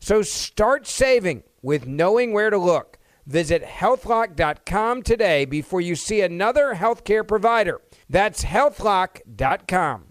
So start saving with knowing where to look. Visit healthlock.com today before you see another healthcare provider. That's healthlock.com.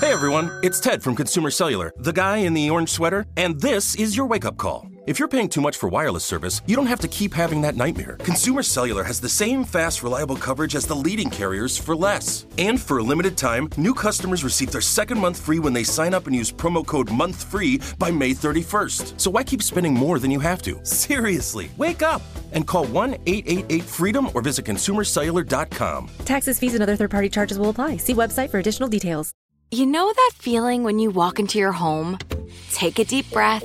Hey everyone, it's Ted from Consumer Cellular, the guy in the orange sweater, and this is your wake up call. If you're paying too much for wireless service, you don't have to keep having that nightmare. Consumer Cellular has the same fast, reliable coverage as the leading carriers for less. And for a limited time, new customers receive their second month free when they sign up and use promo code MONTHFREE by May 31st. So why keep spending more than you have to? Seriously, wake up and call 1 888 freedom or visit consumercellular.com. Taxes, fees, and other third party charges will apply. See website for additional details. You know that feeling when you walk into your home, take a deep breath,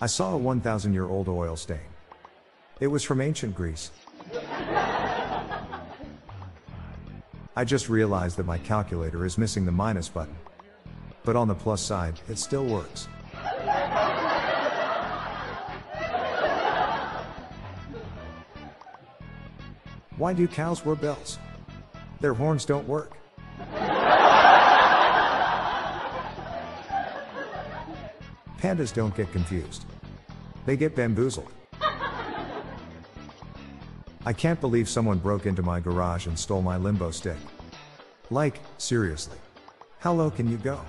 I saw a 1,000 year old oil stain. It was from ancient Greece. I just realized that my calculator is missing the minus button. But on the plus side, it still works. Why do cows wear bells? Their horns don't work. Pandas don't get confused. They get bamboozled. I can't believe someone broke into my garage and stole my limbo stick. Like, seriously. How low can you go?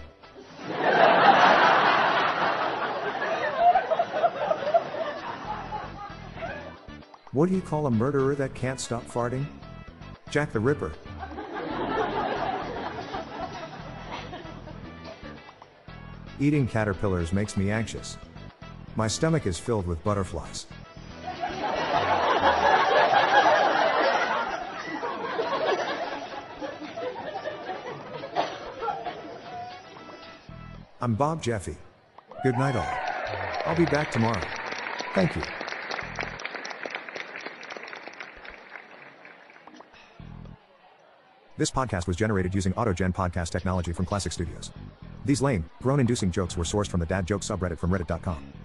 What do you call a murderer that can't stop farting? Jack the Ripper. Eating caterpillars makes me anxious. My stomach is filled with butterflies. I'm Bob Jeffy. Good night, all. I'll be back tomorrow. Thank you. This podcast was generated using AutoGen podcast technology from Classic Studios. These lame, groan inducing jokes were sourced from the dad joke subreddit from reddit.com.